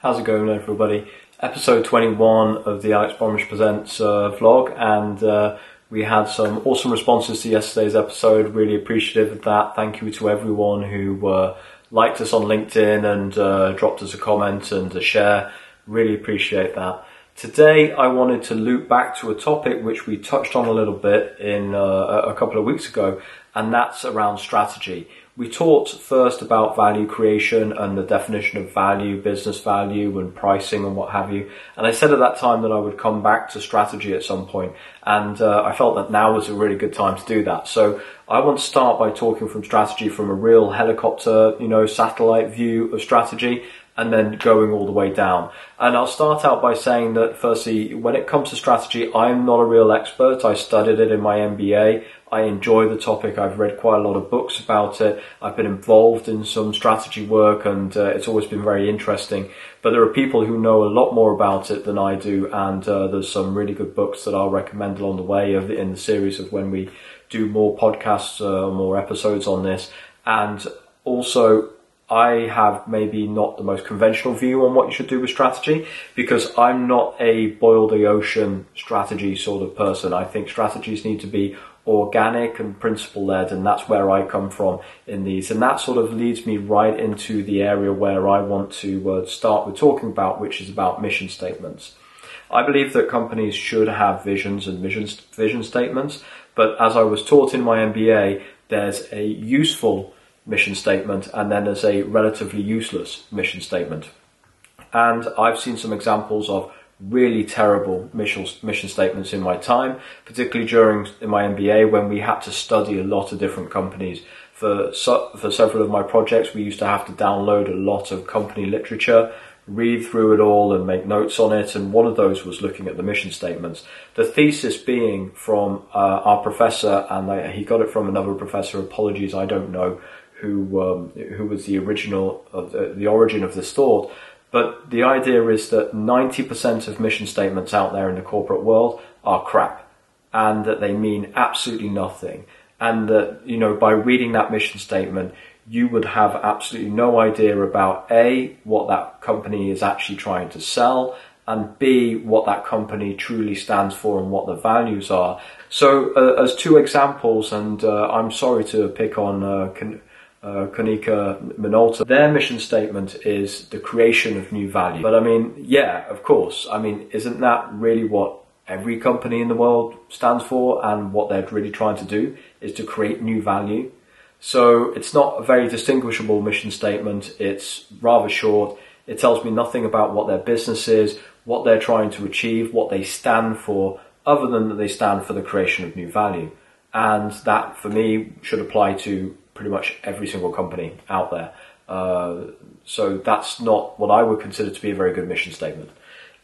How's it going, everybody? Episode 21 of the Alex Bromwich Presents uh, vlog, and uh, we had some awesome responses to yesterday's episode. Really appreciative of that. Thank you to everyone who uh, liked us on LinkedIn and uh, dropped us a comment and a share. Really appreciate that. Today, I wanted to loop back to a topic which we touched on a little bit in uh, a couple of weeks ago, and that's around strategy. We talked first about value creation and the definition of value, business value, and pricing and what have you. And I said at that time that I would come back to strategy at some point, and uh, I felt that now was a really good time to do that. So I want to start by talking from strategy from a real helicopter, you know, satellite view of strategy, and then going all the way down. And I'll start out by saying that firstly, when it comes to strategy, I'm not a real expert. I studied it in my MBA. I enjoy the topic. I've read quite a lot of books about it. I've been involved in some strategy work and uh, it's always been very interesting. But there are people who know a lot more about it than I do and uh, there's some really good books that I'll recommend along the way of, in the series of when we do more podcasts, uh, more episodes on this. And also I have maybe not the most conventional view on what you should do with strategy because I'm not a boil the ocean strategy sort of person. I think strategies need to be organic and principle led, and that's where I come from in these. And that sort of leads me right into the area where I want to uh, start with talking about, which is about mission statements. I believe that companies should have visions and vision, vision statements, but as I was taught in my MBA, there's a useful mission statement, and then there's a relatively useless mission statement. And I've seen some examples of really terrible mission, statements in my time, particularly during in my MBA when we had to study a lot of different companies. For, for several of my projects, we used to have to download a lot of company literature, read through it all and make notes on it. And one of those was looking at the mission statements. The thesis being from uh, our professor, and I, he got it from another professor. Apologies, I don't know who um, who was the original of the, the origin of this thought. But the idea is that 90% of mission statements out there in the corporate world are crap and that they mean absolutely nothing. And that, you know, by reading that mission statement, you would have absolutely no idea about A, what that company is actually trying to sell, and B, what that company truly stands for and what the values are. So, uh, as two examples, and uh, I'm sorry to pick on uh, uh, Konica Minolta, their mission statement is the creation of new value. But I mean, yeah, of course. I mean, isn't that really what every company in the world stands for and what they're really trying to do is to create new value? So it's not a very distinguishable mission statement. It's rather short. It tells me nothing about what their business is, what they're trying to achieve, what they stand for, other than that they stand for the creation of new value. And that, for me, should apply to pretty much every single company out there. Uh, so that's not what I would consider to be a very good mission statement.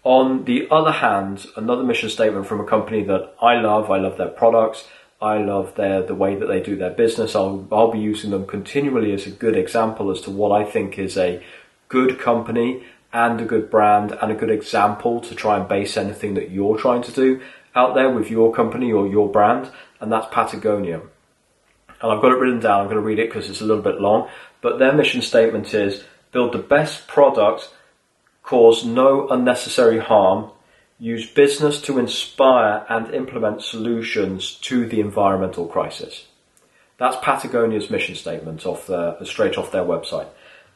On the other hand, another mission statement from a company that I love, I love their products, I love their the way that they do their business. I'll I'll be using them continually as a good example as to what I think is a good company and a good brand and a good example to try and base anything that you're trying to do out there with your company or your brand, and that's Patagonia and I've got it written down. I'm going to read it because it's a little bit long. But their mission statement is build the best product, cause no unnecessary harm, use business to inspire and implement solutions to the environmental crisis. That's Patagonia's mission statement off their, straight off their website.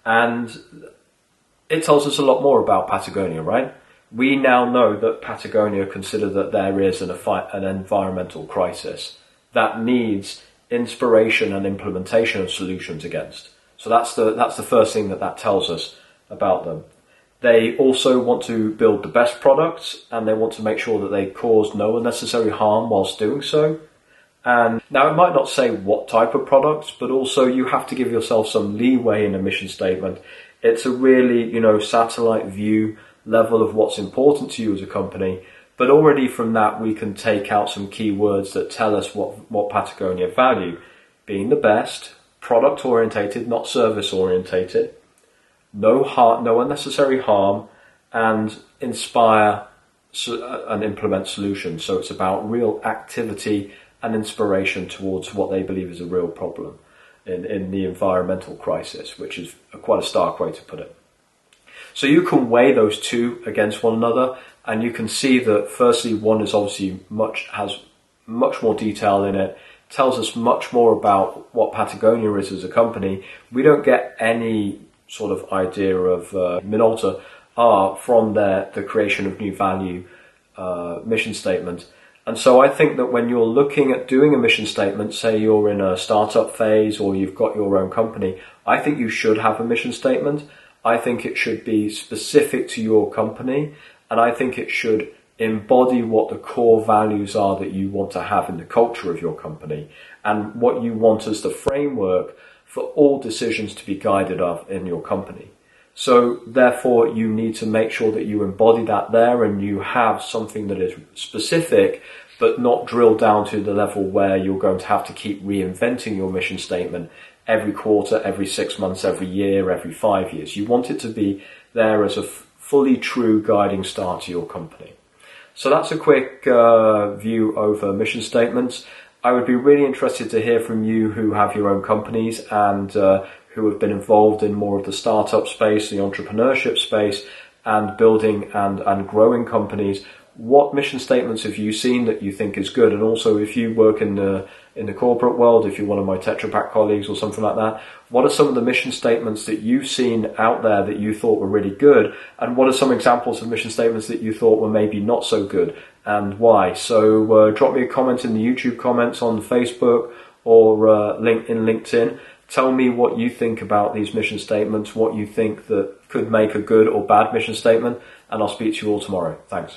And it tells us a lot more about Patagonia, right? We now know that Patagonia consider that there is an, an environmental crisis that needs inspiration and implementation of solutions against. So that's the, that's the first thing that that tells us about them. They also want to build the best products and they want to make sure that they cause no unnecessary harm whilst doing so. And now it might not say what type of products, but also you have to give yourself some leeway in a mission statement. It's a really, you know, satellite view level of what's important to you as a company but already from that, we can take out some key words that tell us what, what Patagonia value. Being the best, product orientated, not service orientated, no harm, no unnecessary harm, and inspire uh, and implement solutions. So it's about real activity and inspiration towards what they believe is a real problem in, in the environmental crisis, which is quite a stark way to put it. So you can weigh those two against one another and you can see that firstly one is obviously much has much more detail in it tells us much more about what Patagonia is as a company. We don't get any sort of idea of uh, Minolta are from their the creation of new value uh, mission statement. And so I think that when you're looking at doing a mission statement, say you're in a startup phase or you've got your own company, I think you should have a mission statement. I think it should be specific to your company and I think it should embody what the core values are that you want to have in the culture of your company and what you want as the framework for all decisions to be guided of in your company. So therefore you need to make sure that you embody that there and you have something that is specific but not drilled down to the level where you're going to have to keep reinventing your mission statement every quarter, every six months, every year, every five years. You want it to be there as a fully true guiding star to your company. So that's a quick uh, view over mission statements. I would be really interested to hear from you who have your own companies and uh, who have been involved in more of the startup space, the entrepreneurship space, and building and, and growing companies. What mission statements have you seen that you think is good? And also, if you work in the in the corporate world, if you're one of my Tetra Pak colleagues or something like that, what are some of the mission statements that you've seen out there that you thought were really good? And what are some examples of mission statements that you thought were maybe not so good and why? So uh, drop me a comment in the YouTube comments on Facebook or uh, link in LinkedIn. Tell me what you think about these mission statements, what you think that could make a good or bad mission statement, and I'll speak to you all tomorrow. Thanks.